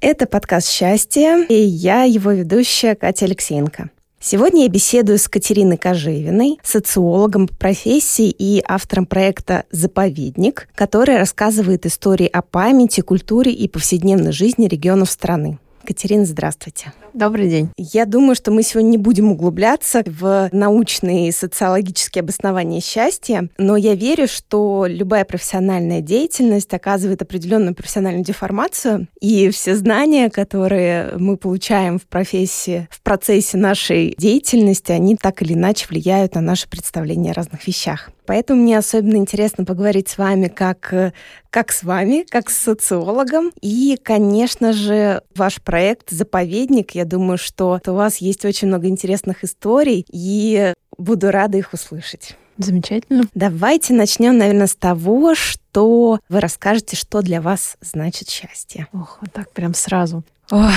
Это подкаст «Счастье», и я его ведущая Катя Алексеенко. Сегодня я беседую с Катериной Кожевиной, социологом по профессии и автором проекта «Заповедник», который рассказывает истории о памяти, культуре и повседневной жизни регионов страны. Катерина, здравствуйте. Добрый день. Я думаю, что мы сегодня не будем углубляться в научные и социологические обоснования счастья, но я верю, что любая профессиональная деятельность оказывает определенную профессиональную деформацию, и все знания, которые мы получаем в профессии, в процессе нашей деятельности, они так или иначе влияют на наше представление о разных вещах. Поэтому мне особенно интересно поговорить с вами как, как с вами, как с социологом. И, конечно же, ваш проект «Заповедник», я думаю, что у вас есть очень много интересных историй, и буду рада их услышать. Замечательно. Давайте начнем, наверное, с того, что вы расскажете, что для вас значит счастье. Ох, вот так прям сразу. Ох,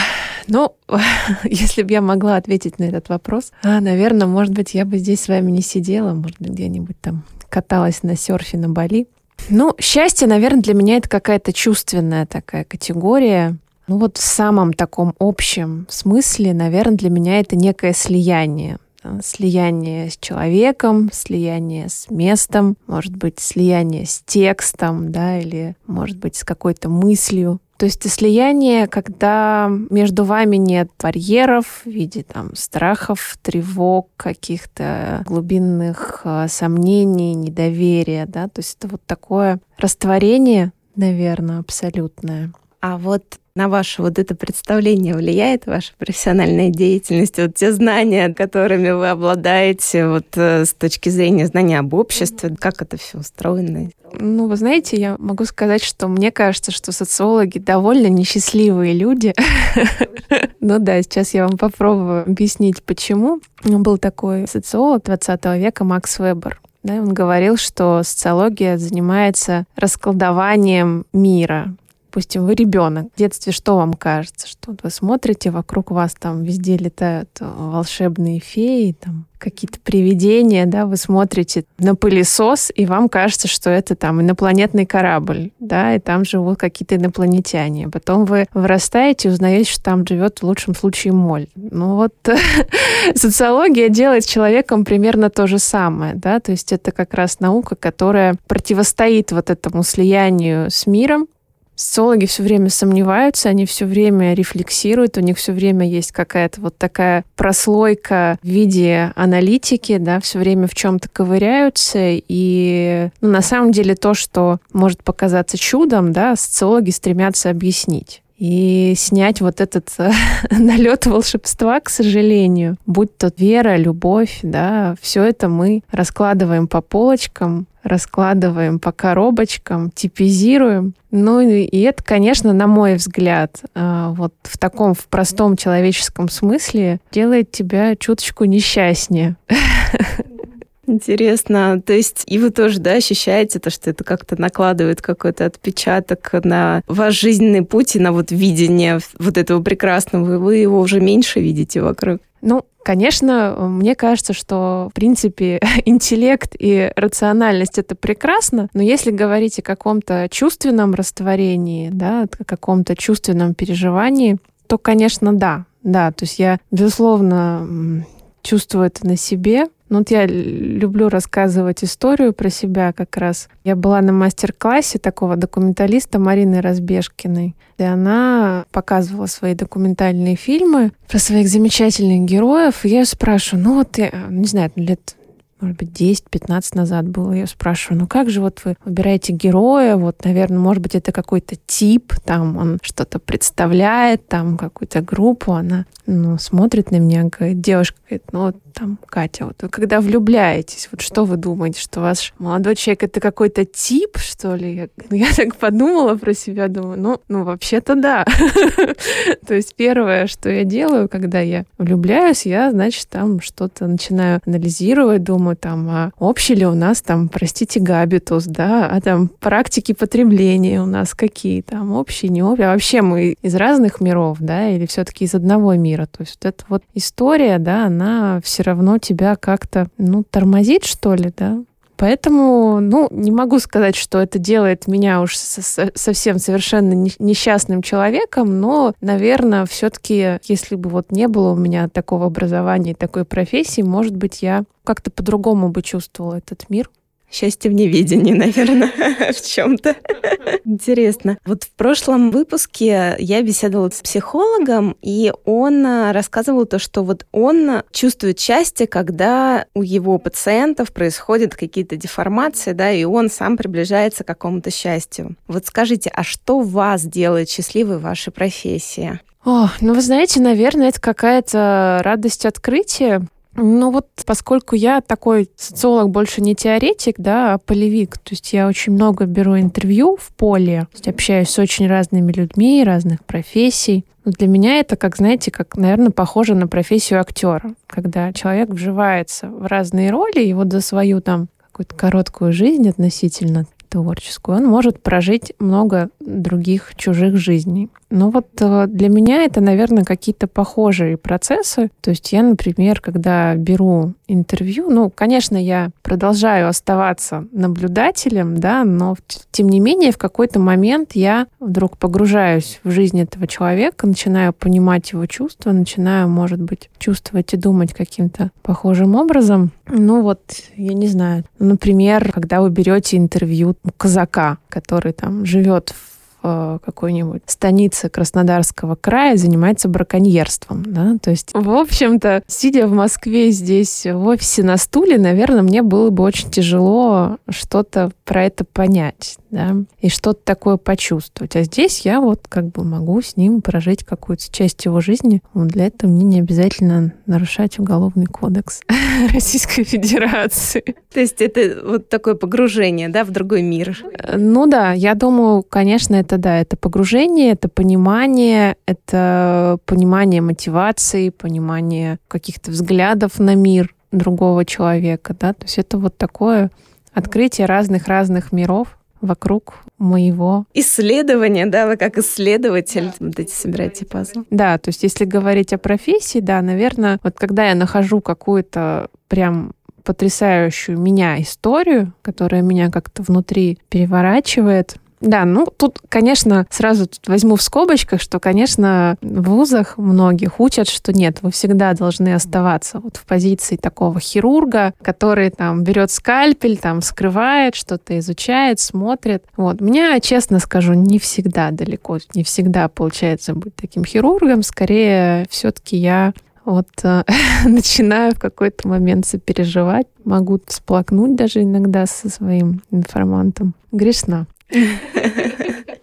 ну, если бы я могла ответить на этот вопрос, а, наверное, может быть, я бы здесь с вами не сидела, может быть, где-нибудь там каталась на серфе на Бали. Ну, счастье, наверное, для меня это какая-то чувственная такая категория. Ну вот в самом таком общем смысле, наверное, для меня это некое слияние. Слияние с человеком, слияние с местом, может быть, слияние с текстом, да, или, может быть, с какой-то мыслью. То есть слияние, когда между вами нет барьеров в виде там, страхов, тревог, каких-то глубинных э, сомнений, недоверия. Да? То есть это вот такое растворение, наверное, абсолютное. А вот на ваше вот это представление влияет ваша профессиональная деятельность, вот те знания, которыми вы обладаете, вот э, с точки зрения знания об обществе, как это все устроено? Ну, вы знаете, я могу сказать, что мне кажется, что социологи довольно несчастливые люди. Ну да, сейчас я вам попробую объяснить, почему. Был такой социолог 20 века Макс Вебер. Да, он говорил, что социология занимается расколдованием мира, допустим, вы ребенок, в детстве что вам кажется? Что вы смотрите, вокруг вас там везде летают э, волшебные феи, там какие-то привидения, да, вы смотрите на пылесос, и вам кажется, что это там инопланетный корабль, да, и там живут какие-то инопланетяне. Потом вы вырастаете и узнаете, что там живет в лучшем случае моль. Ну вот социология делает с человеком примерно то же самое, да, то есть это как раз наука, которая противостоит вот этому слиянию с миром, Социологи все время сомневаются, они все время рефлексируют, у них все время есть какая-то вот такая прослойка в виде аналитики, да, все время в чем-то ковыряются, и ну, на самом деле то, что может показаться чудом, да, социологи стремятся объяснить и снять вот этот налет волшебства, к сожалению. Будь то вера, любовь, да, все это мы раскладываем по полочкам, раскладываем по коробочкам, типизируем. Ну и это, конечно, на мой взгляд, а, вот в таком в простом человеческом смысле делает тебя чуточку несчастнее. Интересно. То есть и вы тоже, да, ощущаете то, что это как-то накладывает какой-то отпечаток на ваш жизненный путь и на вот видение вот этого прекрасного, вы его уже меньше видите вокруг? Ну, Конечно, мне кажется, что, в принципе, интеллект и рациональность — это прекрасно, но если говорить о каком-то чувственном растворении, да, о каком-то чувственном переживании, то, конечно, да. Да, то есть я, безусловно, чувствую это на себе, ну, вот я люблю рассказывать историю про себя как раз. Я была на мастер-классе такого документалиста Марины Разбежкиной, и она показывала свои документальные фильмы про своих замечательных героев. И я ее спрашиваю, ну вот, я, не знаю, лет может быть, 10-15 назад было, я спрашиваю, ну как же вот вы выбираете героя, вот, наверное, может быть, это какой-то тип, там он что-то представляет, там какую-то группу, она ну, смотрит на меня, говорит, девушка, говорит, ну, вот там, Катя, вот вы когда влюбляетесь, вот что вы думаете, что ваш молодой человек это какой-то тип, что ли? Я, ну, я так подумала про себя, думаю, ну, ну вообще-то да. То есть первое, что я делаю, когда я влюбляюсь, я, значит, там что-то начинаю анализировать, думаю, там, а общий ли у нас там, простите, габитус, да, а там практики потребления у нас какие там, общие, не общие, а вообще мы из разных миров, да, или все-таки из одного мира. То есть вот эта вот история, да, она все равно тебя как-то, ну, тормозит, что ли, да? Поэтому, ну, не могу сказать, что это делает меня уж совсем совершенно несчастным человеком, но, наверное, все-таки, если бы вот не было у меня такого образования и такой профессии, может быть, я как-то по-другому бы чувствовала этот мир. Счастье в неведении, наверное, в чем-то. Интересно. Вот в прошлом выпуске я беседовала с психологом, и он а, рассказывал то, что вот он чувствует счастье, когда у его пациентов происходят какие-то деформации, да, и он сам приближается к какому-то счастью. Вот скажите, а что вас делает счастливой в вашей профессии? О, ну вы знаете, наверное, это какая-то радость открытия, ну вот, поскольку я такой социолог больше не теоретик, да, а полевик, то есть я очень много беру интервью в поле, то есть общаюсь с очень разными людьми разных профессий. Но для меня это, как, знаете, как, наверное, похоже на профессию актера, когда человек вживается в разные роли, и вот за свою там какую-то короткую жизнь относительно творческую, он может прожить много других чужих жизней. Но вот э, для меня это, наверное, какие-то похожие процессы. То есть я, например, когда беру интервью, ну, конечно, я продолжаю оставаться наблюдателем, да, но тем не менее в какой-то момент я вдруг погружаюсь в жизнь этого человека, начинаю понимать его чувства, начинаю, может быть, чувствовать и думать каким-то похожим образом. Ну вот, я не знаю. Например, когда вы берете интервью казака, который там живет в в какой-нибудь станице Краснодарского края занимается браконьерством. Да? То есть, в общем-то, сидя в Москве здесь в офисе на стуле, наверное, мне было бы очень тяжело что-то про это понять да, и что-то такое почувствовать. А здесь я вот как бы могу с ним прожить какую-то часть его жизни. Вот для этого мне не обязательно нарушать уголовный кодекс Российской Федерации. То есть это вот такое погружение, да, в другой мир? Ну да, я думаю, конечно, это да, это погружение, это понимание, это понимание мотивации, понимание каких-то взглядов на мир другого человека, да, то есть это вот такое открытие разных-разных миров, вокруг моего... Исследования, да, вы как исследователь вот эти собираете пазлы. Да, то есть если говорить о профессии, да, наверное, вот когда я нахожу какую-то прям потрясающую меня историю, которая меня как-то внутри переворачивает, да, ну тут, конечно, сразу тут возьму в скобочках, что, конечно, в вузах многих учат, что нет, вы всегда должны оставаться вот в позиции такого хирурга, который там берет скальпель, там скрывает, что-то изучает, смотрит. Вот. Меня, честно скажу, не всегда далеко, не всегда получается быть таким хирургом. Скорее, все-таки я вот э, начинаю в какой-то момент сопереживать, могу сплакнуть даже иногда со своим информантом. Грешна.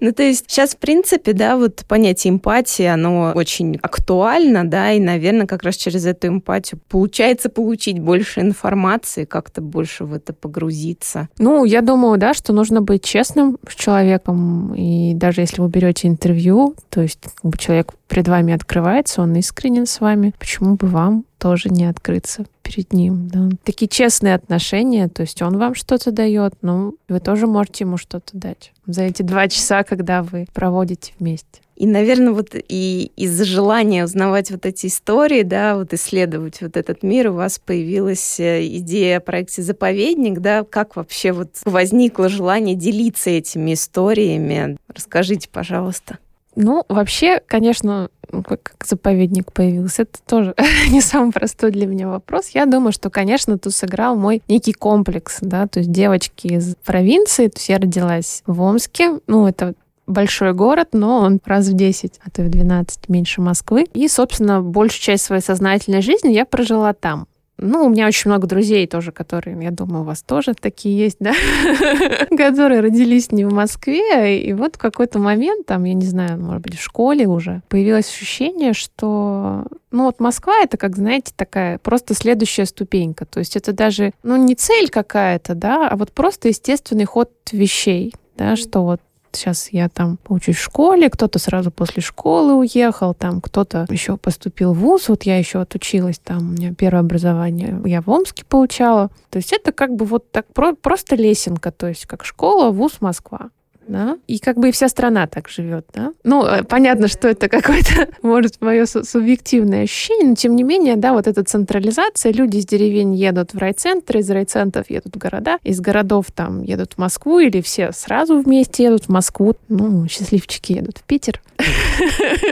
Ну, то есть сейчас, в принципе, да, вот понятие эмпатии, оно очень актуально, да, и, наверное, как раз через эту эмпатию получается получить больше информации, как-то больше в это погрузиться. Ну, я думаю, да, что нужно быть честным с человеком, и даже если вы берете интервью, то есть человек перед вами открывается, он искренен с вами, почему бы вам тоже не открыться перед ним. Да. Такие честные отношения, то есть он вам что-то дает, но вы тоже можете ему что-то дать за эти два часа, когда вы проводите вместе. И, наверное, вот и из-за желания узнавать вот эти истории, да, вот исследовать вот этот мир, у вас появилась э, идея о проекте «Заповедник», да, как вообще вот возникло желание делиться этими историями? Расскажите, пожалуйста. Ну, вообще, конечно, ну, как заповедник появился, это тоже не самый простой для меня вопрос. Я думаю, что, конечно, тут сыграл мой некий комплекс, да, то есть девочки из провинции, то есть я родилась в Омске, ну, это большой город, но он раз в 10, а то и в 12 меньше Москвы. И, собственно, большую часть своей сознательной жизни я прожила там. Ну, у меня очень много друзей тоже, которые, я думаю, у вас тоже такие есть, да, которые родились не в Москве. И вот в какой-то момент, там, я не знаю, может быть, в школе уже, появилось ощущение, что, ну, вот Москва это, как, знаете, такая просто следующая ступенька. То есть это даже, ну, не цель какая-то, да, а вот просто естественный ход вещей да, что вот сейчас я там учусь в школе, кто-то сразу после школы уехал, там кто-то еще поступил в ВУЗ, вот я еще отучилась, там у меня первое образование я в Омске получала. То есть это как бы вот так про просто лесенка, то есть как школа, ВУЗ, Москва да, и как бы и вся страна так живет, да. Ну, э, понятно, что это какое-то, может, мое субъективное ощущение, но тем не менее, да, вот эта централизация, люди из деревень едут в райцентры, из райцентров едут в города, из городов там едут в Москву, или все сразу вместе едут в Москву, ну, счастливчики едут в Питер.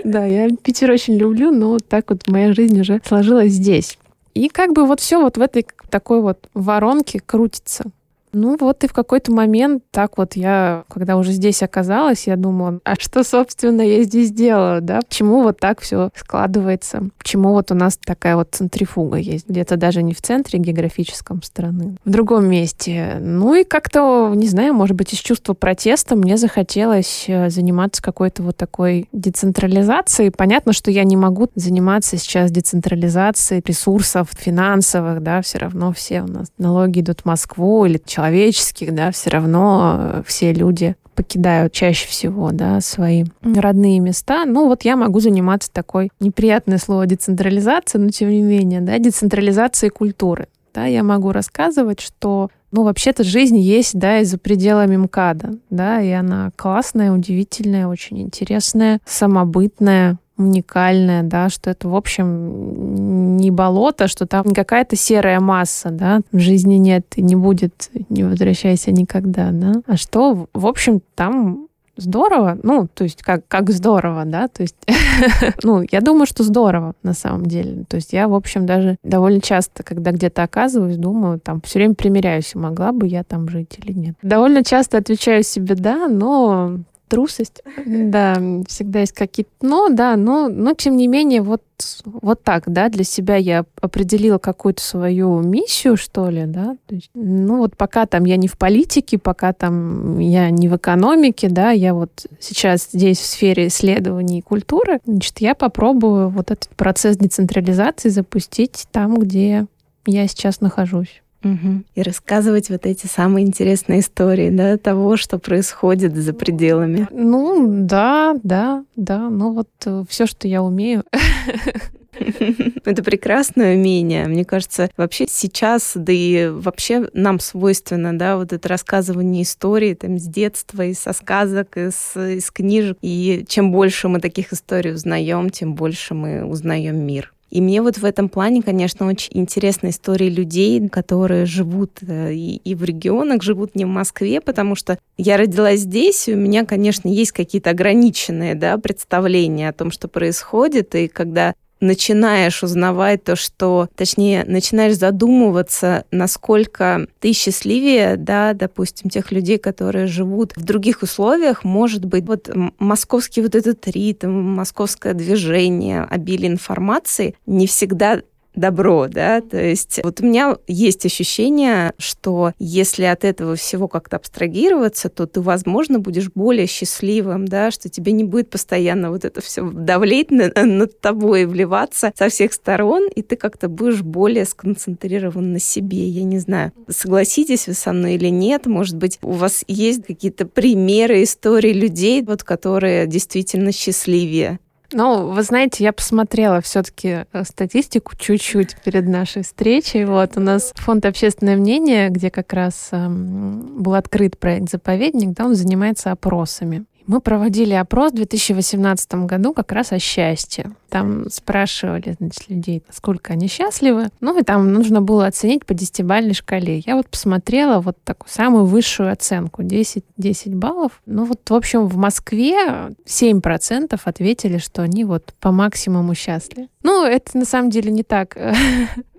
Да, я Питер очень люблю, но так вот моя жизнь уже сложилась здесь. И как бы вот все вот в этой такой вот воронке крутится. Ну вот и в какой-то момент так вот я, когда уже здесь оказалась, я думала, а что, собственно, я здесь делаю, да? Почему вот так все складывается? Почему вот у нас такая вот центрифуга есть? Где-то даже не в центре географическом страны, в другом месте. Ну и как-то, не знаю, может быть, из чувства протеста мне захотелось э, заниматься какой-то вот такой децентрализацией. Понятно, что я не могу заниматься сейчас децентрализацией ресурсов финансовых, да, все равно все у нас налоги идут в Москву или человеческих, да, все равно э, все люди покидают чаще всего, да, свои родные места. Ну, вот я могу заниматься такой, неприятное слово децентрализация, но тем не менее, да, децентрализацией культуры. Да, я могу рассказывать, что ну, вообще-то жизнь есть, да, и за пределами МКАДа, да, и она классная, удивительная, очень интересная, самобытная, уникальное, да, что это, в общем, не болото, что там не какая-то серая масса, да, в жизни нет и не будет, не возвращайся никогда, да, а что, в общем, там здорово, ну, то есть как, как здорово, да, то есть, ну, я думаю, что здорово на самом деле, то есть я, в общем, даже довольно часто, когда где-то оказываюсь, думаю, там, все время примеряюсь, могла бы я там жить или нет. Довольно часто отвечаю себе «да», но трусость. Да, всегда есть какие-то... Но, да, но, но тем не менее, вот, вот так, да, для себя я определила какую-то свою миссию, что ли, да. Есть, ну, вот пока там я не в политике, пока там я не в экономике, да, я вот сейчас здесь в сфере исследований и культуры, значит, я попробую вот этот процесс децентрализации запустить там, где я сейчас нахожусь. Угу. И рассказывать вот эти самые интересные истории, да, того, что происходит за пределами. Ну, да, да, да. Ну вот э, все, что я умею. Это прекрасное умение. Мне кажется, вообще сейчас, да и вообще нам свойственно, да, вот это рассказывание истории там с детства, и со сказок, из, из книжек. И чем больше мы таких историй узнаем, тем больше мы узнаем мир. И мне вот в этом плане, конечно, очень интересна история людей, которые живут э, и, и в регионах, живут не в Москве, потому что я родилась здесь, и у меня, конечно, есть какие-то ограниченные да, представления о том, что происходит. И когда начинаешь узнавать то, что, точнее, начинаешь задумываться, насколько ты счастливее, да, допустим, тех людей, которые живут в других условиях, может быть, вот московский вот этот ритм, московское движение, обилие информации не всегда добро, да, то есть вот у меня есть ощущение, что если от этого всего как-то абстрагироваться, то ты, возможно, будешь более счастливым, да, что тебе не будет постоянно вот это все давлеть на, над тобой вливаться со всех сторон, и ты как-то будешь более сконцентрирован на себе, я не знаю, согласитесь вы со мной или нет, может быть, у вас есть какие-то примеры истории людей, вот, которые действительно счастливее, ну, вы знаете, я посмотрела все-таки э, статистику чуть-чуть перед нашей встречей. Вот у нас фонд «Общественное мнение», где как раз эм, был открыт проект «Заповедник», да, он занимается опросами. Мы проводили опрос в 2018 году как раз о счастье. Там спрашивали значит, людей, насколько они счастливы. Ну и там нужно было оценить по десятибалльной шкале. Я вот посмотрела вот такую самую высшую оценку, 10, 10 баллов. Ну вот, в общем, в Москве 7% ответили, что они вот по максимуму счастливы. Ну, это на самом деле не так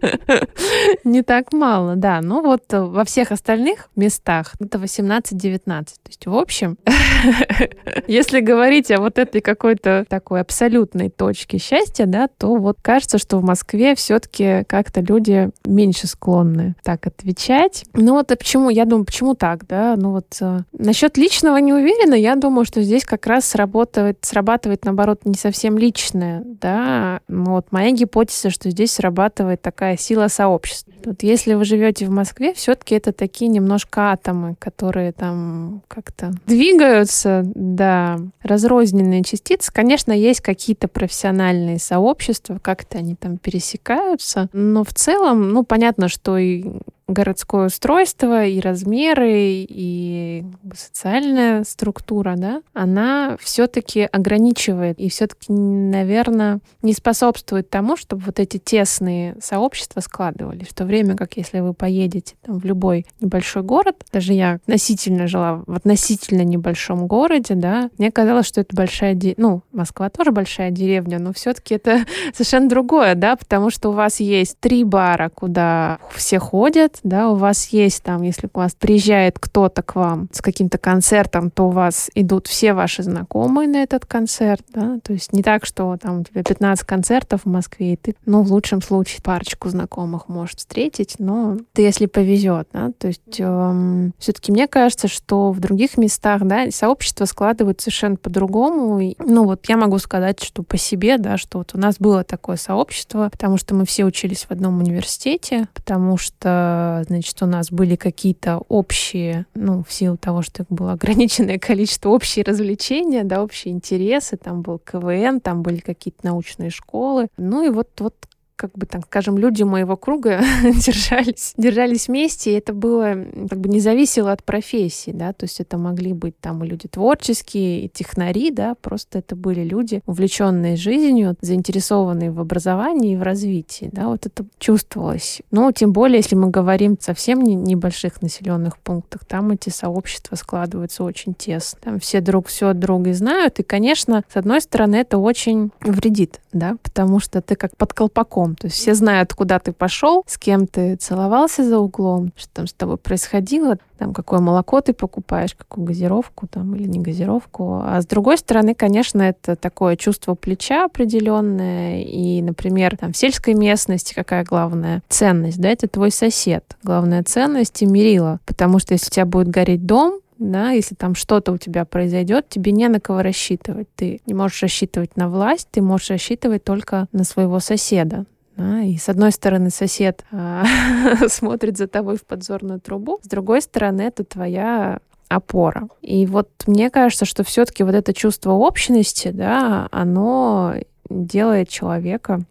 Не так мало, да. Ну вот во всех остальных местах это 18-19. То есть, в общем, если говорить о вот этой какой-то такой абсолютной точке счастья, да, то вот кажется, что в Москве все-таки как-то люди меньше склонны так отвечать. Ну вот а почему? Я думаю, почему так, да? Ну вот э, насчет личного не уверена. Я думаю, что здесь как раз сработает, срабатывает, наоборот, не совсем личное, да. Ну вот моя гипотеза, что здесь срабатывает такая сила сообщества. Вот если вы живете в Москве, все-таки это такие немножко атомы, которые там как-то двигаются, да, разрозненные частицы. Конечно, есть какие-то профессиональные сообщества, как-то они там пересекаются, но в целом, ну, понятно, что и городское устройство, и размеры, и социальная структура, да, она все-таки ограничивает и все-таки, наверное, не способствует тому, чтобы вот эти тесные сообщества складывались. В то время как если вы поедете там, в любой небольшой город, даже я относительно жила в относительно небольшом городе, да, мне казалось, что это большая, де... ну, Москва тоже большая деревня, но все-таки это совершенно другое, да, потому что у вас есть три бара, куда все ходят, да, у вас есть там, если у вас приезжает кто-то к вам с каким-то концертом, то у вас идут все ваши знакомые на этот концерт, да, то есть не так, что там у тебя 15 концертов в Москве, и ты, ну, в лучшем случае парочку знакомых можешь встретить, но ты, если повезет, да, то есть эм, все-таки мне кажется, что в других местах, да, сообщество складывается совершенно по-другому, и, ну, вот я могу сказать, что по себе, да, что вот у нас было такое сообщество, потому что мы все учились в одном университете, потому что значит, у нас были какие-то общие, ну, в силу того, что их было ограниченное количество, общие развлечения, да, общие интересы, там был КВН, там были какие-то научные школы. Ну и вот, вот как бы, так скажем, люди моего круга держались, держались вместе, и это было, как бы не зависело от профессии, да, то есть это могли быть там люди творческие, и технари, да, просто это были люди, увлеченные жизнью, заинтересованные в образовании и в развитии, да, вот это чувствовалось. Ну, тем более, если мы говорим совсем не, небольших населенных пунктах, там эти сообщества складываются очень тесно. Там все друг все друга знают, и, конечно, с одной стороны, это очень вредит, да, потому что ты как под колпаком то есть все знают, куда ты пошел, с кем ты целовался за углом, что там с тобой происходило, там какое молоко ты покупаешь, какую газировку там или не газировку. А с другой стороны, конечно, это такое чувство плеча определенное. И, например, там в сельской местности какая главная ценность, да, это твой сосед. Главная ценность и мерила. Потому что если у тебя будет гореть дом, да, если там что-то у тебя произойдет, тебе не на кого рассчитывать. Ты не можешь рассчитывать на власть, ты можешь рассчитывать только на своего соседа. Да, и с одной стороны сосед а, смотрит за тобой в подзорную трубу, с другой стороны это твоя опора. И вот мне кажется, что все-таки вот это чувство общности, да, оно делает человека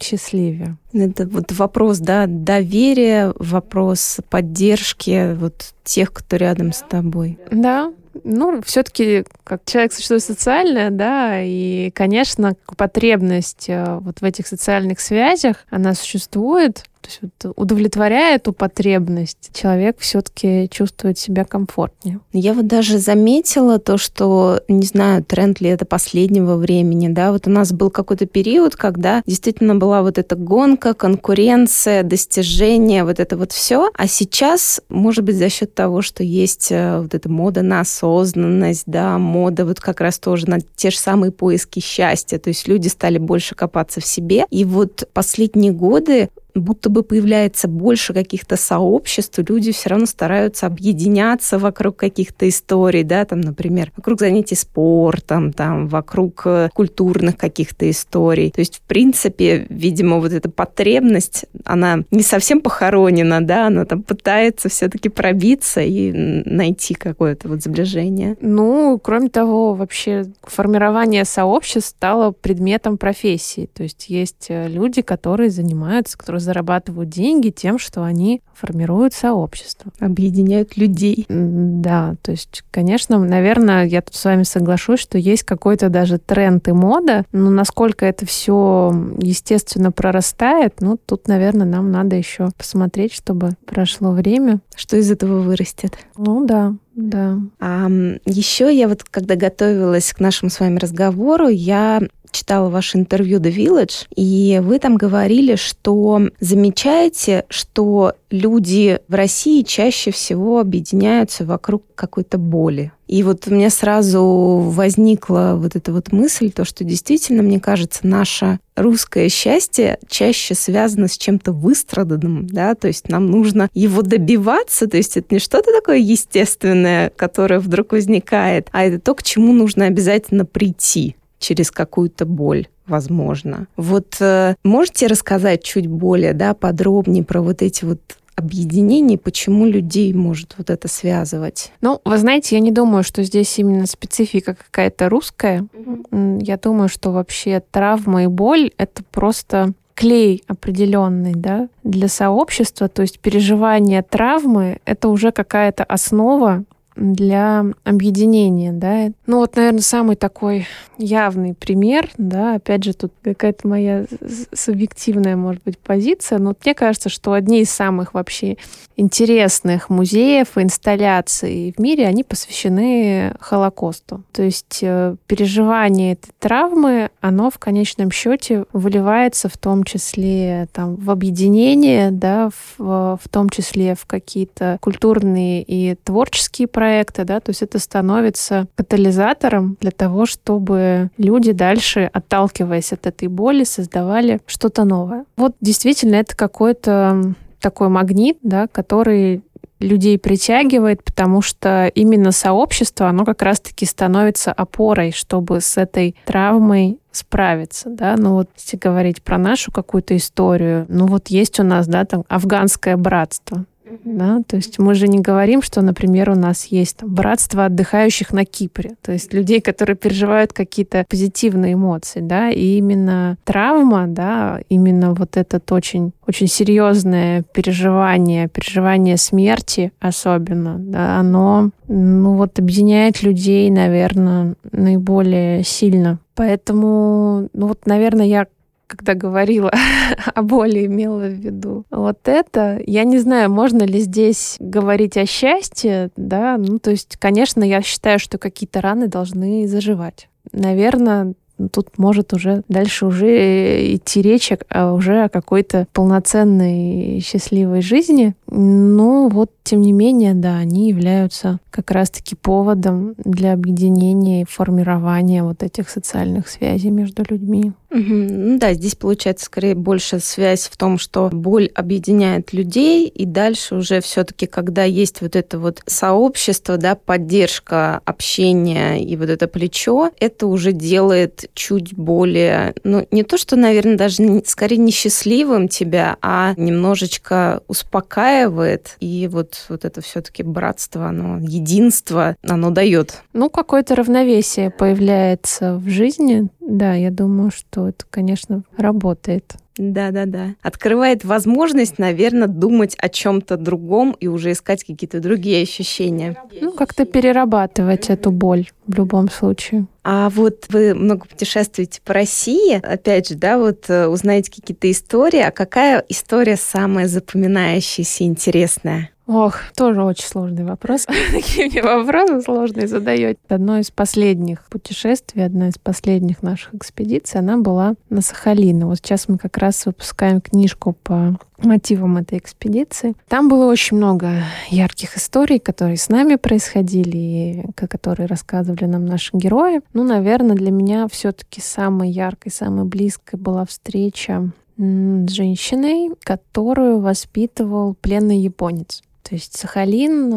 счастливее. Это вот вопрос, да, доверия, вопрос поддержки вот тех, кто рядом с тобой. Да, ну, все-таки как человек существует социальное, да, и, конечно, потребность э, вот в этих социальных связях, она существует, то есть вот удовлетворяя эту потребность, человек все-таки чувствует себя комфортнее. Я вот даже заметила то, что, не знаю, тренд ли это последнего времени, да, вот у нас был какой-то период, когда действительно была вот эта гонка, конкуренция, достижения, вот это вот все. А сейчас, может быть, за счет того, что есть э, вот эта мода на осознанность, да, мода вот как раз тоже на те же самые поиски счастья, то есть люди стали больше копаться в себе. И вот последние годы будто бы появляется больше каких-то сообществ, люди все равно стараются объединяться вокруг каких-то историй, да, там, например, вокруг занятий спортом, там, вокруг э, культурных каких-то историй. То есть, в принципе, видимо, вот эта потребность, она не совсем похоронена, да, она там пытается все-таки пробиться и найти какое-то вот сближение. Ну, кроме того, вообще формирование сообществ стало предметом профессии. То есть есть э, люди, которые занимаются, которые зарабатывают деньги тем, что они формируют сообщество. Объединяют людей. Да, то есть, конечно, наверное, я тут с вами соглашусь, что есть какой-то даже тренд и мода, но насколько это все естественно прорастает, ну, тут, наверное, нам надо еще посмотреть, чтобы прошло время. Что из этого вырастет? Ну да, да. А еще я вот, когда готовилась к нашему с вами разговору, я читала ваше интервью The Village, и вы там говорили, что замечаете, что люди в России чаще всего объединяются вокруг какой-то боли. И вот у меня сразу возникла вот эта вот мысль, то, что действительно, мне кажется, наше русское счастье чаще связано с чем-то выстраданным, да, то есть нам нужно его добиваться, то есть это не что-то такое естественное, которое вдруг возникает, а это то, к чему нужно обязательно прийти через какую-то боль возможно. Вот э, можете рассказать чуть более, да, подробнее про вот эти вот объединений, почему людей может вот это связывать? Ну, вы знаете, я не думаю, что здесь именно специфика какая-то русская. Mm-hmm. Я думаю, что вообще травма и боль — это просто клей определенный, да, для сообщества, то есть переживание травмы — это уже какая-то основа для объединения, да. Ну вот, наверное, самый такой явный пример, да, опять же, тут какая-то моя субъективная, может быть, позиция, но мне кажется, что одни из самых вообще интересных музеев и инсталляций в мире, они посвящены Холокосту. То есть э, переживание этой травмы, оно в конечном счете выливается в том числе там, в объединение, да, в, в том числе в какие-то культурные и творческие проекты, проекта, да, то есть это становится катализатором для того, чтобы люди дальше, отталкиваясь от этой боли, создавали что-то новое. Вот действительно это какой-то такой магнит, да, который людей притягивает, потому что именно сообщество, оно как раз-таки становится опорой, чтобы с этой травмой справиться, да, ну вот если говорить про нашу какую-то историю, ну вот есть у нас, да, там афганское братство, да? То есть мы же не говорим, что, например, у нас есть там, братство отдыхающих на Кипре, то есть людей, которые переживают какие-то позитивные эмоции, да, и именно травма, да, именно вот этот очень, очень серьезное переживание, переживание смерти особенно, да, оно, ну вот объединяет людей, наверное, наиболее сильно. Поэтому, ну вот, наверное, я когда говорила о боли, имела в виду вот это. Я не знаю, можно ли здесь говорить о счастье, да, ну, то есть, конечно, я считаю, что какие-то раны должны заживать. Наверное, тут может уже дальше уже идти речь о, уже о какой-то полноценной счастливой жизни. Но вот, тем не менее, да, они являются как раз-таки поводом для объединения и формирования вот этих социальных связей между людьми. Угу. Ну да, здесь получается скорее больше связь в том, что боль объединяет людей, и дальше уже все-таки, когда есть вот это вот сообщество, да, поддержка, общение и вот это плечо, это уже делает чуть более, ну не то, что, наверное, даже скорее не счастливым тебя, а немножечко успокаивает, и вот, вот это все-таки братство, оно единство, оно дает. Ну, какое-то равновесие появляется в жизни, да, я думаю, что это, конечно, работает. Да-да-да. Открывает возможность, наверное, думать о чем-то другом и уже искать какие-то другие ощущения. Ну, как-то перерабатывать эту боль в любом случае. А вот вы много путешествуете по России, опять же, да, вот э, узнаете какие-то истории. А какая история самая запоминающаяся, интересная? Ох, тоже очень сложный вопрос. Такие мне вопросы сложные задаете. Одно из последних путешествий, одна из последних наших экспедиций, она была на Сахалин. Вот сейчас мы как раз выпускаем книжку по мотивам этой экспедиции. Там было очень много ярких историй, которые с нами происходили, и которые рассказывали нам наши герои. Ну, наверное, для меня все-таки самой яркой, самой близкой была встреча с женщиной, которую воспитывал пленный японец. То есть Сахалин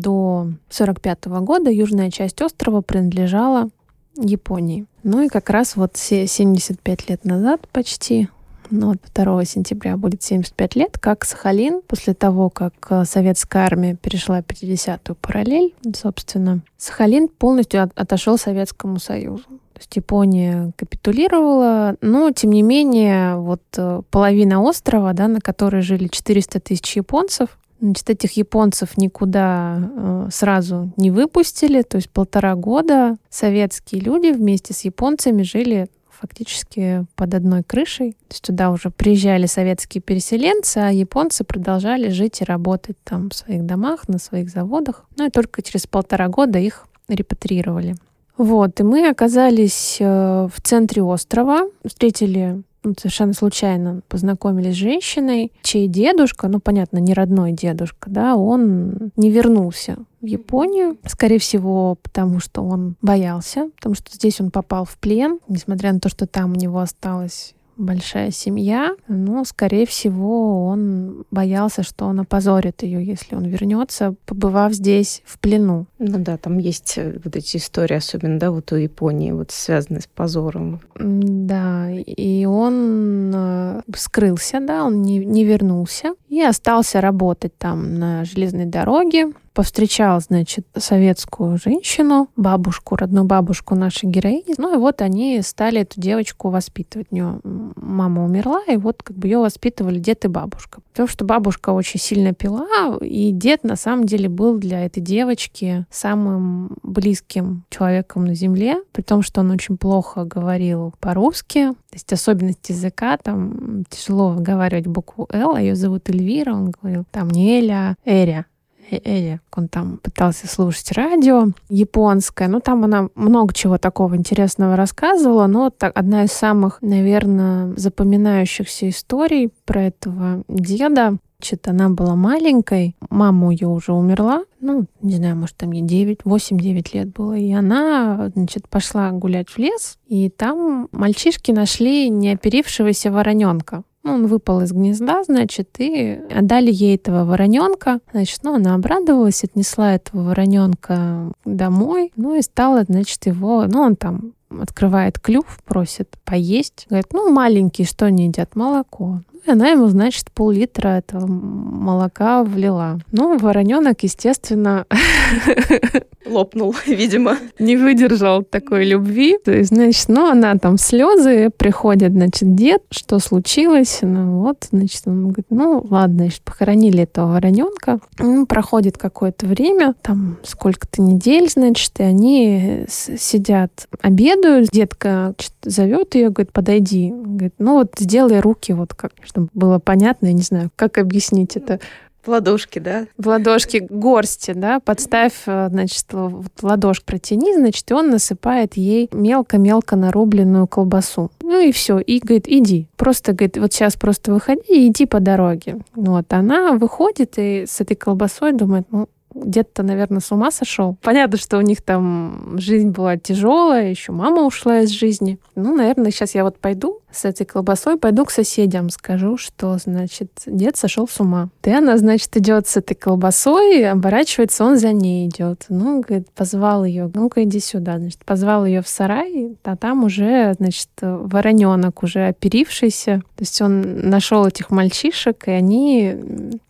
до 1945 года, южная часть острова принадлежала Японии. Ну и как раз вот 75 лет назад почти, ну вот 2 сентября будет 75 лет, как Сахалин, после того, как э, советская армия перешла 50-ю параллель, собственно, Сахалин полностью от, отошел Советскому Союзу. То есть Япония капитулировала, но тем не менее вот э, половина острова, да, на которой жили 400 тысяч японцев, Значит, этих японцев никуда э, сразу не выпустили, то есть полтора года советские люди вместе с японцами жили фактически под одной крышей. То есть туда уже приезжали советские переселенцы, а японцы продолжали жить и работать там в своих домах, на своих заводах. Ну и только через полтора года их репатриировали. Вот, и мы оказались э, в центре острова, встретили ну, совершенно случайно познакомились с женщиной, чей дедушка, ну, понятно, не родной дедушка, да, он не вернулся в Японию, скорее всего, потому что он боялся, потому что здесь он попал в плен, несмотря на то, что там у него осталось большая семья, но, скорее всего, он боялся, что он опозорит ее, если он вернется, побывав здесь в плену. Ну да, там есть э, вот эти истории, особенно, да, вот у Японии, вот связанные с позором. Да, и он э, скрылся, да, он не, не вернулся и остался работать там на железной дороге, повстречал, значит, советскую женщину, бабушку, родную бабушку нашей героини. Ну и вот они стали эту девочку воспитывать. У нее мама умерла, и вот как бы ее воспитывали дед и бабушка. Потому что бабушка очень сильно пила, и дед на самом деле был для этой девочки самым близким человеком на земле, при том, что он очень плохо говорил по-русски. То есть особенность языка, там тяжело выговаривать букву «Л», а ее зовут Эльвира, он говорил там не Эля, а Эря. Эли, он там пытался слушать радио японское, ну там она много чего такого интересного рассказывала, но так, одна из самых, наверное, запоминающихся историй про этого деда, Значит, она была маленькой, мама ее уже умерла, ну, не знаю, может, там ей 9, 8-9 лет было, и она, значит, пошла гулять в лес, и там мальчишки нашли неоперившегося вороненка. Ну, он выпал из гнезда, значит, и отдали ей этого вороненка. Значит, ну, она обрадовалась, отнесла этого вороненка домой, ну и стала, значит, его, ну, он там открывает клюв, просит поесть. Говорит, ну, маленький, что не едят? Молоко. И она ему, значит, пол-литра этого молока влила. Ну, вороненок, естественно, лопнул, видимо. Не выдержал такой любви. То есть, значит, ну, она там слезы, приходит, значит, дед, что случилось? Ну, вот, значит, он говорит, ну, ладно, значит, похоронили этого вороненка. Ну, проходит какое-то время, там, сколько-то недель, значит, и они сидят, обедают. Детка значит, зовет ее, говорит, подойди. Говорит, ну, вот сделай руки вот как, чтобы было понятно, я не знаю, как объяснить это в ладошки, да? В ладошки горсти, да, подставь, э, значит, вот ладошку протяни, значит, и он насыпает ей мелко-мелко нарубленную колбасу. Ну и все, и говорит, иди. Просто, говорит, вот сейчас просто выходи и иди по дороге. Вот, она выходит и с этой колбасой думает, ну, дед-то, наверное, с ума сошел. Понятно, что у них там жизнь была тяжелая, еще мама ушла из жизни. Ну, наверное, сейчас я вот пойду с этой колбасой, пойду к соседям, скажу, что, значит, дед сошел с ума. И она, значит, идет с этой колбасой, оборачивается, он за ней идет. Ну, говорит, позвал ее, ну-ка иди сюда. Значит, позвал ее в сарай, а там уже, значит, вороненок уже оперившийся. То есть он нашел этих мальчишек, и они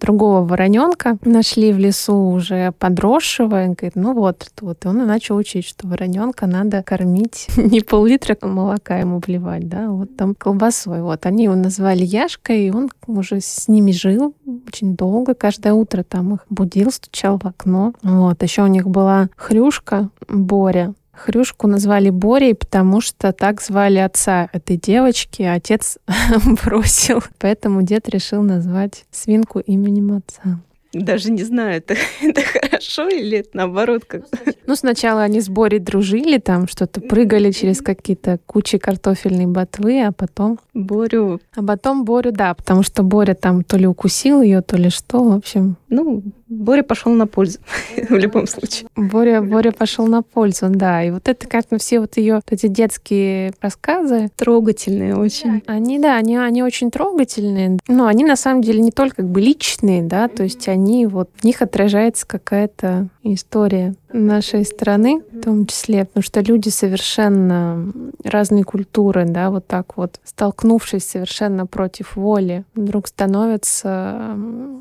другого вороненка нашли в лесу уже подросшего. И говорит, ну вот, вот. И он начал учить, что вороненка надо кормить не пол-литра молока ему вливать, да, вот там колбасой. Вот они его назвали Яшкой, и он уже с ними жил очень долго. Каждое утро там их будил, стучал в окно. Вот. Еще у них была хрюшка Боря. Хрюшку назвали Борей, потому что так звали отца этой девочки. Отец бросил. Поэтому дед решил назвать свинку именем отца. Даже не знаю, это, это хорошо или это наоборот как Ну, сначала они с Борей дружили, там что-то прыгали через какие-то кучи картофельной ботвы, а потом... Борю. А потом Борю, да, потому что Боря там то ли укусил ее, то ли что, в общем. Ну, Боря пошел на пользу в любом случае. Боря, Боря пошел на пользу, да. И вот это как-то все вот ее вот эти детские рассказы. Трогательные очень. Они, да, они, они очень трогательные. Но они на самом деле не только как бы личные, да, то есть они вот, в них отражается какая-то история нашей страны, в том числе, потому что люди совершенно разной культуры, да, вот так вот, столкнувшись совершенно против воли, вдруг становятся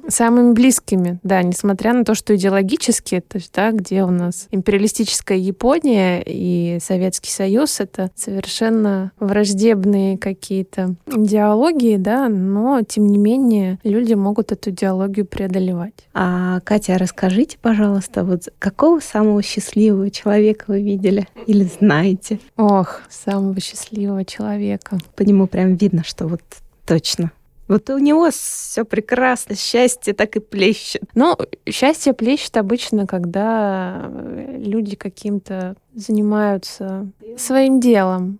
самыми близкими, да, несмотря на то, что идеологически, то есть, да, где у нас империалистическая Япония и Советский Союз, это совершенно враждебные какие-то идеологии, да, но, тем не менее, люди могут эту идеологию преодолевать. А, Катя, расскажите, пожалуйста, вот какого самого счастливого человека вы видели или знаете? Ох, самого счастливого человека. По нему прям видно, что вот точно Вот у него все прекрасно, счастье так и плещет. Ну, счастье плещет обычно, когда люди каким-то занимаются своим делом.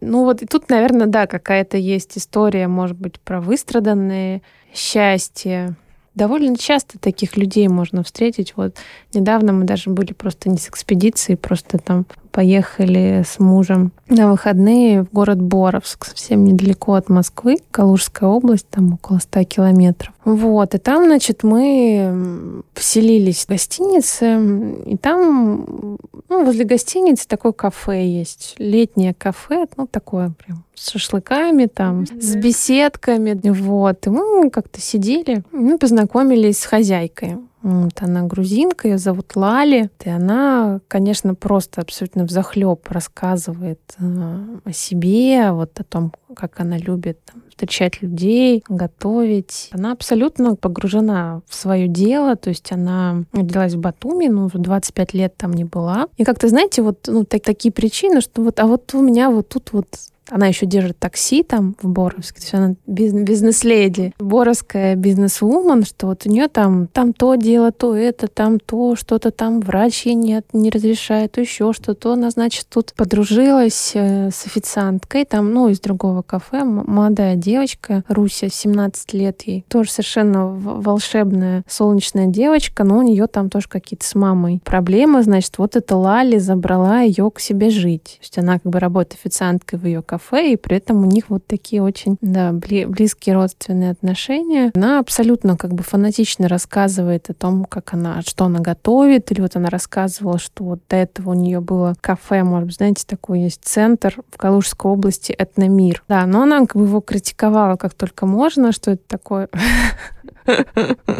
Ну вот и тут, наверное, да, какая-то есть история, может быть, про выстраданное счастье. Довольно часто таких людей можно встретить. Вот недавно мы даже были просто не с экспедицией, просто там поехали с мужем на выходные в город Боровск, совсем недалеко от Москвы, Калужская область, там около 100 километров. Вот, и там, значит, мы поселились в гостинице, и там, ну, возле гостиницы такое кафе есть, летнее кафе, ну, такое прям с шашлыками, там, mm-hmm. с беседками, вот. И мы как-то сидели, мы познакомились с хозяйкой. Вот она грузинка, ее зовут Лали. И она, конечно, просто абсолютно в захлеб рассказывает э, о себе, вот о том, как она любит там, встречать людей, готовить. Она абсолютно погружена в свое дело, то есть она родилась в Батуми, ну, 25 лет там не была. И как-то, знаете, вот ну, так, такие причины, что вот, а вот у меня вот тут вот она еще держит такси там в Боровске, то есть она бизнес-леди, боровская бизнес-вумен, что вот у нее там, там то дело, то это, там то, что-то там врач ей нет, не разрешает, то еще что-то. Она, значит, тут подружилась э, с официанткой, там, ну, из другого кафе, молодая девочка, Руся, 17 лет ей, тоже совершенно волшебная, солнечная девочка, но у нее там тоже какие-то с мамой проблемы, значит, вот эта Лали забрала ее к себе жить. То есть она как бы работает официанткой в ее кафе, кафе, и при этом у них вот такие очень да, близкие родственные отношения. Она абсолютно как бы фанатично рассказывает о том, как она, что она готовит, или вот она рассказывала, что вот до этого у нее было кафе, может быть, знаете, такой есть центр в Калужской области «Этномир». Да, но она как бы его критиковала как только можно, что это такое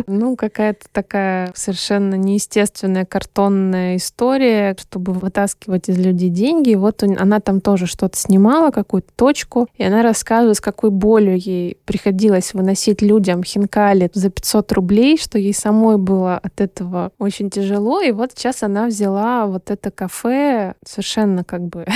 ну, какая-то такая совершенно неестественная картонная история, чтобы вытаскивать из людей деньги. И вот она там тоже что-то снимала, какую-то точку, и она рассказывает, с какой болью ей приходилось выносить людям хинкали за 500 рублей, что ей самой было от этого очень тяжело. И вот сейчас она взяла вот это кафе совершенно как бы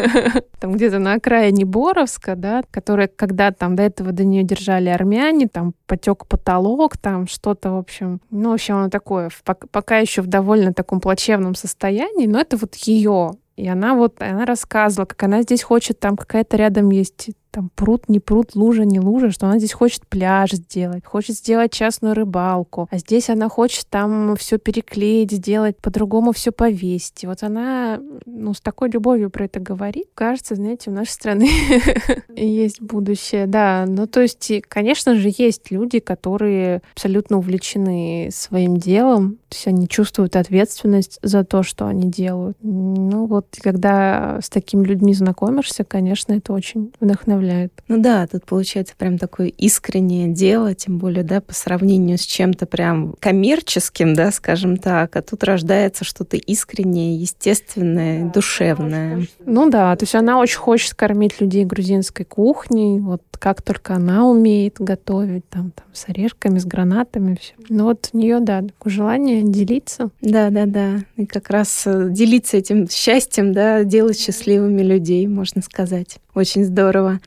там где-то на окраине Боровска, да, которое когда там до этого до нее держали армяне, там потек потолок, там что-то, в общем, ну, в общем, оно такое, пока еще в довольно таком плачевном состоянии, но это вот ее и она вот, она рассказывала, как она здесь хочет, там какая-то рядом есть там пруд, не пруд, лужа, не лужа, что она здесь хочет пляж сделать, хочет сделать частную рыбалку, а здесь она хочет там все переклеить, сделать, по-другому все повесить. вот она, ну, с такой любовью про это говорит. Кажется, знаете, у нашей страны есть будущее, да. Ну, то есть, конечно же, есть люди, которые абсолютно увлечены своим делом, то есть они чувствуют ответственность за то, что они делают. Ну, вот, когда с такими людьми знакомишься, конечно, это очень вдохновляет вдохновляет. Ну да, тут получается прям такое искреннее дело, тем более, да, по сравнению с чем-то прям коммерческим, да, скажем так, а тут рождается что-то искреннее, естественное, да, душевное. Ну да, то есть она очень хочет кормить людей грузинской кухней, вот как только она умеет готовить, там, там с орешками, с гранатами, все. Ну вот у нее, да, такое желание делиться. Да, да, да. И как раз э, делиться этим счастьем, да, делать счастливыми людей, можно сказать. Очень здорово.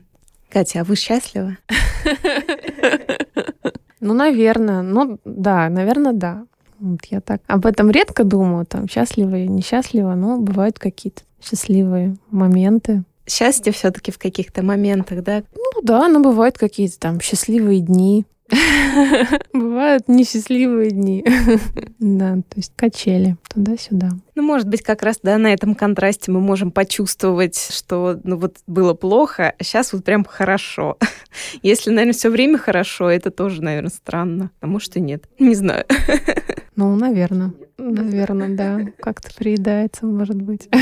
Катя, а вы счастливы? Ну, наверное. Ну, да, наверное, да. Вот я так об этом редко думаю, там, счастлива и несчастлива, но бывают какие-то счастливые моменты. Счастье все таки в каких-то моментах, да? Ну да, но бывают какие-то там счастливые дни, Бывают несчастливые дни. Да, то есть качели туда-сюда. Ну, может быть, как раз, да, на этом контрасте мы можем почувствовать, что, ну, вот было плохо, а сейчас вот прям хорошо. Если, наверное, все время хорошо, это тоже, наверное, странно. А может и нет. Не знаю. Ну, наверное. Наверное, да. Как-то приедается, может быть.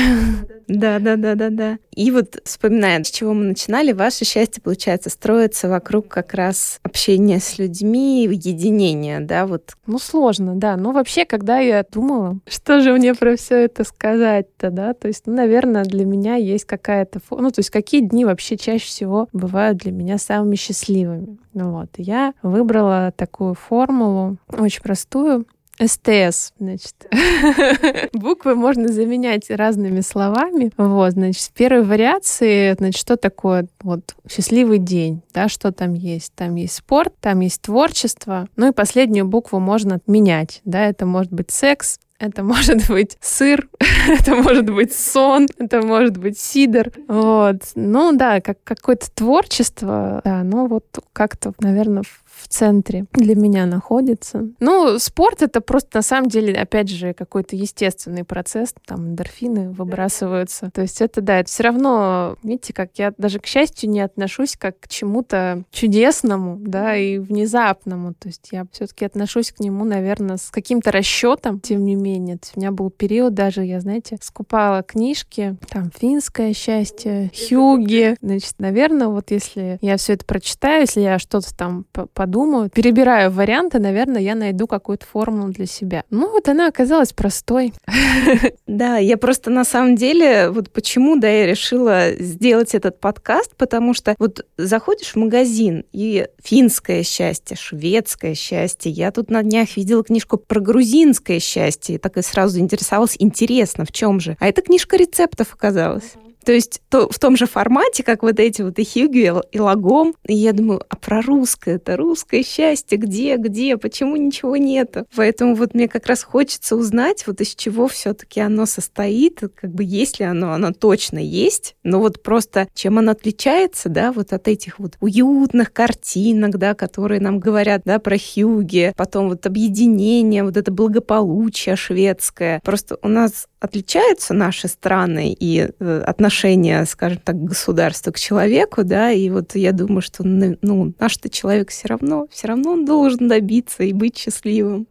Да, да, да, да, да. И вот вспоминая, с чего мы начинали, ваше счастье, получается, строится вокруг как раз общения с людьми, единения, да, вот. Ну, сложно, да. Но вообще, когда я думала, что же мне про все это сказать-то, да, то есть, ну, наверное, для меня есть какая-то... Ну, то есть, какие дни вообще чаще всего бывают для меня самыми счастливыми. Ну вот, я выбрала такую формулу, очень простую, СТС, значит. Буквы можно заменять разными словами. Вот, значит, в первой вариации, значит, что такое вот счастливый день, да, что там есть? Там есть спорт, там есть творчество, ну и последнюю букву можно менять, да, это может быть секс, это может быть сыр, это может быть сон, это может быть сидр. Вот. Ну да, как какое-то творчество, да, ну вот как-то, наверное, в центре для меня находится. Ну, спорт это просто на самом деле, опять же, какой-то естественный процесс, там эндорфины выбрасываются. То есть это, да, это все равно, видите, как я даже к счастью не отношусь как к чему-то чудесному, да, и внезапному. То есть я все-таки отношусь к нему, наверное, с каким-то расчетом, тем не менее. Есть у меня был период даже, я, знаете, скупала книжки, там, «Финское счастье», «Хюги». Значит, наверное, вот если я все это прочитаю, если я что-то там подумаю, думаю, перебираю варианты, наверное, я найду какую-то формулу для себя. Ну, вот она оказалась простой. Да, я просто на самом деле, вот почему, да, я решила сделать этот подкаст, потому что вот заходишь в магазин, и финское счастье, шведское счастье, я тут на днях видела книжку про грузинское счастье, так и сразу заинтересовалась, интересно, в чем же? А эта книжка рецептов оказалась. То есть то, в том же формате, как вот эти вот и Хьюги, и Лагом. И я думаю, а про русское, это русское счастье, где, где, почему ничего нету? Поэтому вот мне как раз хочется узнать, вот из чего все таки оно состоит, как бы есть ли оно, оно точно есть, но вот просто чем оно отличается, да, вот от этих вот уютных картинок, да, которые нам говорят, да, про Хьюги, потом вот объединение, вот это благополучие шведское. Просто у нас отличаются наши страны и э, отношения, скажем так, государства к человеку, да, и вот я думаю, что ну, наш-то человек все равно, все равно он должен добиться и быть счастливым.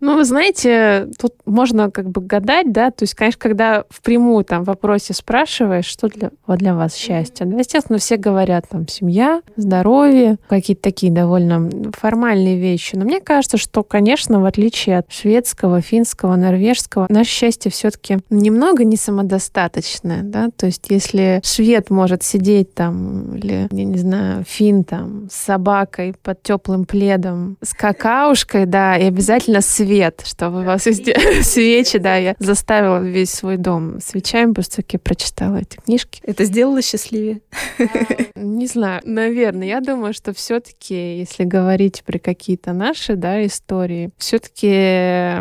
Ну, вы знаете, тут можно как бы гадать, да, то есть, конечно, когда впрямую там в вопросе спрашиваешь, что для, вот для вас счастье, да, естественно, все говорят там семья, здоровье, какие-то такие довольно формальные вещи, но мне кажется, что, конечно, в отличие от шведского, финского, норвежского, наше счастье все-таки немного не самодостаточное, да, то есть если швед может сидеть там, или, я не знаю, фин там с собакой под теплым пледом, с какаушкой, да, и обязательно свет, чтобы у вас везде свечи, да, я заставила весь свой дом свечами, просто таки прочитала эти книжки. Это сделало счастливее? Не знаю, наверное. Я думаю, что все-таки, если говорить про какие-то наши, да, истории, все-таки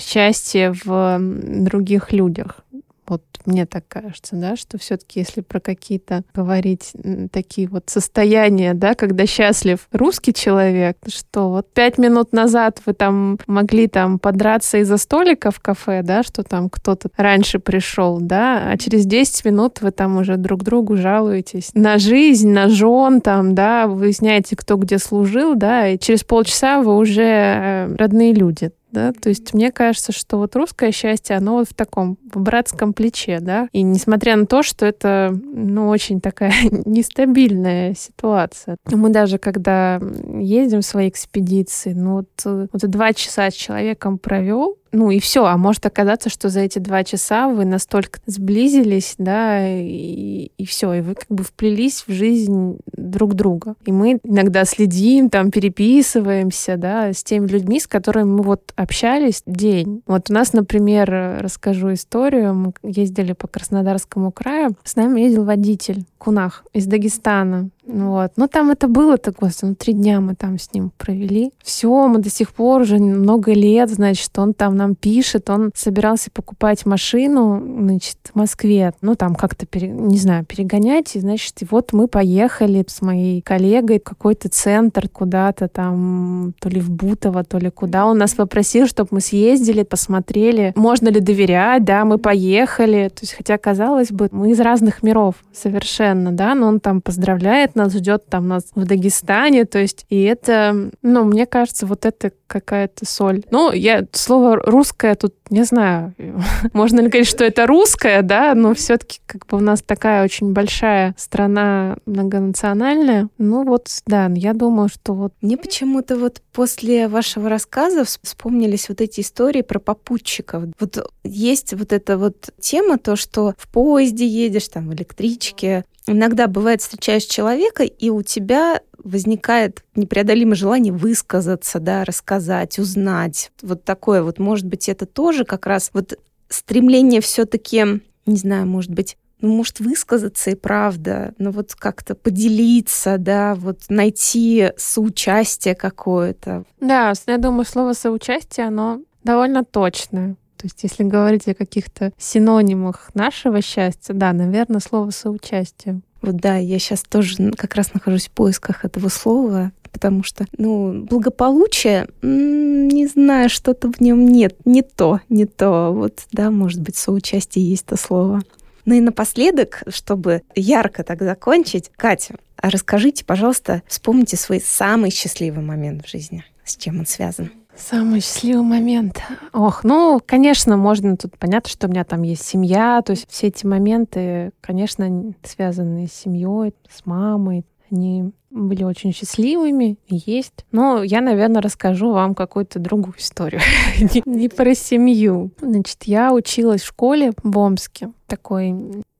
счастье в других людях. Вот мне так кажется, да, что все-таки если про какие-то говорить такие вот состояния, да, когда счастлив русский человек, что вот пять минут назад вы там могли там подраться из-за столика в кафе, да, что там кто-то раньше пришел, да, а через 10 минут вы там уже друг другу жалуетесь на жизнь, на жен, там, да, выясняете, кто где служил, да, и через полчаса вы уже э, родные люди да, то есть мне кажется, что вот русское счастье, оно вот в таком, в братском плече, да, и несмотря на то, что это, ну, очень такая нестабильная ситуация. Мы даже, когда ездим в свои экспедиции, ну, вот, э, вот два часа с человеком провел, ну и все, а может оказаться, что за эти два часа вы настолько сблизились, да, и, и все, и вы как бы вплелись в жизнь друг друга. И мы иногда следим, там, переписываемся, да, с теми людьми, с которыми мы вот общались день. Вот у нас, например, расскажу историю, мы ездили по Краснодарскому краю, с нами ездил водитель Кунах из Дагестана. Вот. Но там это было так, господи, ну три дня мы там с ним провели. Все, мы до сих пор уже много лет, значит, он там нам пишет, он собирался покупать машину, значит, в Москве, ну там как-то, пере, не знаю, перегонять, и, значит, и вот мы поехали с моей коллегой в какой-то центр куда-то там, то ли в Бутово, то ли куда. Он нас попросил, чтобы мы съездили, посмотрели, можно ли доверять, да, мы поехали. То есть, хотя, казалось бы, мы из разных миров совершенно, да, но он там поздравляет ждет нас, ждет там нас в Дагестане, то есть, и это, ну, мне кажется, вот это какая-то соль. Ну, я слово русское тут не знаю, можно ли говорить, что это русское, да, но все-таки как бы у нас такая очень большая страна многонациональная. Ну вот, да, я думаю, что вот... Мне почему-то вот после вашего рассказа вспомнились вот эти истории про попутчиков. Вот есть вот эта вот тема, то, что в поезде едешь, там, в электричке, Иногда бывает, встречаешь человека, человека, и у тебя возникает непреодолимое желание высказаться, да, рассказать, узнать. Вот такое вот, может быть, это тоже как раз вот стремление все-таки, не знаю, может быть, ну, может, высказаться и правда, но вот как-то поделиться, да, вот найти соучастие какое-то. Да, я думаю, слово соучастие, оно довольно точное. То есть, если говорить о каких-то синонимах нашего счастья, да, наверное, слово соучастие. Вот да, я сейчас тоже как раз нахожусь в поисках этого слова, потому что, ну, благополучие, не знаю, что-то в нем нет, не то, не то. Вот, да, может быть, соучастие есть то слово. Ну и напоследок, чтобы ярко так закончить, Катя, а расскажите, пожалуйста, вспомните свой самый счастливый момент в жизни. С чем он связан? Самый счастливый момент. Ох, ну, конечно, можно тут понятно, что у меня там есть семья, то есть все эти моменты, конечно, связаны с семьей, с мамой, они были очень счастливыми, есть. Но я, наверное, расскажу вам какую-то другую историю, не про семью. Значит, я училась в школе в Омске, такой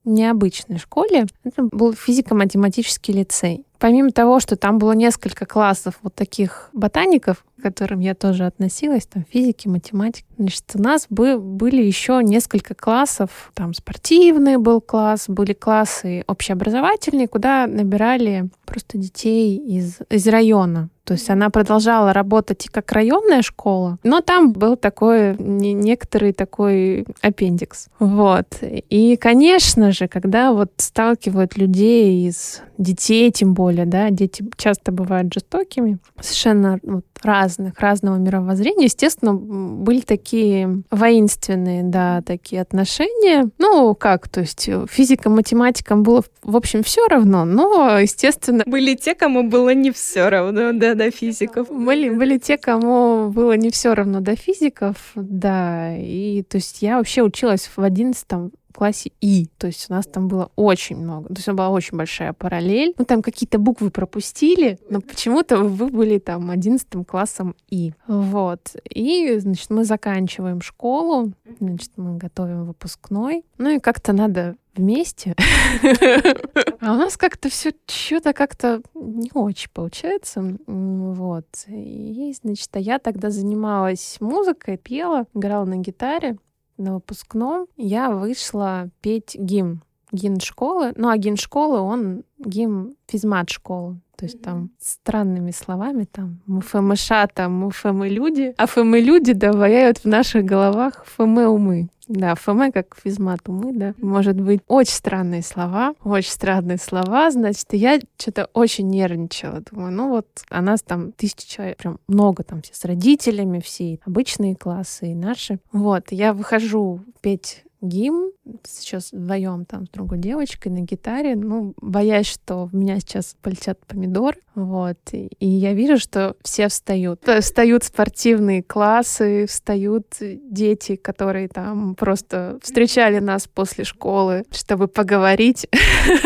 необычной школе. Это был физико-математический лицей. Помимо того, что там было несколько классов вот таких ботаников, которым я тоже относилась, там физики, математики, значит, у нас бы, были еще несколько классов, там спортивный был класс, были классы общеобразовательные, куда набирали просто детей из, из района. То есть она продолжала работать и как районная школа, но там был такой некоторый такой аппендикс. Вот. И, конечно же, когда вот сталкивают людей из детей, тем более, да, дети часто бывают жестокими, совершенно вот, разных, разного мировоззрения, естественно, были такие воинственные, да, такие отношения. Ну, как, то есть физикам, математикам было, в общем, все равно, но, естественно... Были те, кому было не все равно, да, до физиков. Были, были те, кому было не все равно до физиков, да. И то есть я вообще училась в одиннадцатом классе И. То есть у нас там было очень много. То есть была очень большая параллель. Ну, там какие-то буквы пропустили, но почему-то вы были там одиннадцатым классом И. Вот. И, значит, мы заканчиваем школу, значит, мы готовим выпускной. Ну и как-то надо вместе. А у нас как-то все что-то как-то не очень получается. Вот. И, значит, а я тогда занималась музыкой, пела, играла на гитаре на выпускном я вышла петь гимн. Гимн школы. Ну, а гимн школы, он гимн физмат школы. То есть там странными словами там мы ФМШ, там мы ФМ люди, а ФМ люди добавляют в наших головах ФМ умы. Да, ФМ как физмат умы, да. Может быть, очень странные слова, очень странные слова, значит, я что-то очень нервничала. Думаю, ну вот, а нас там тысячи человек, прям много там все с родителями, все обычные классы и наши. Вот, я выхожу петь гимн, сейчас вдвоем там с другой девочкой на гитаре, ну, боясь, что в меня сейчас полетят помидор, вот, и я вижу, что все встают. Встают спортивные классы, встают дети, которые там просто встречали нас после школы, чтобы поговорить,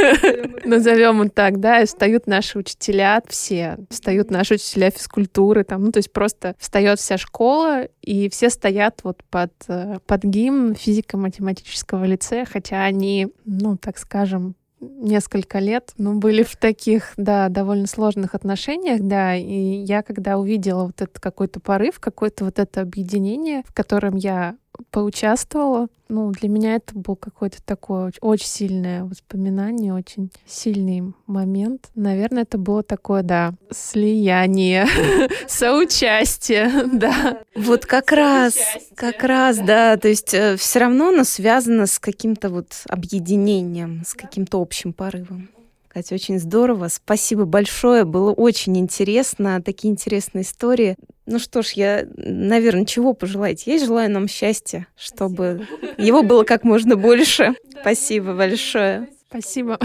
назовем их так, да, и встают наши учителя, все, встают наши учителя физкультуры, там, ну, то есть просто встает вся школа, и все стоят вот под, э, под гимн физико-математического лицея, хотя они, ну, так скажем, несколько лет, ну, были в таких, да, довольно сложных отношениях, да, и я, когда увидела вот этот какой-то порыв, какое-то вот это объединение, в котором я поучаствовала. Ну, для меня это был какой-то такой очень сильное воспоминание, очень сильный момент. Наверное, это было такое, да, слияние, соучастие, да. Вот как раз, как раз, да, то есть э, все равно оно связано с каким-то вот объединением, с каким-то общим порывом. Катя, очень здорово. Спасибо большое. Было очень интересно. Такие интересные истории. Ну что ж, я, наверное, чего пожелать? Я желаю нам счастья, чтобы его было как можно больше. Спасибо большое. Спасибо.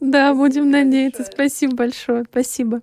Да, будем надеяться. Спасибо большое. Спасибо.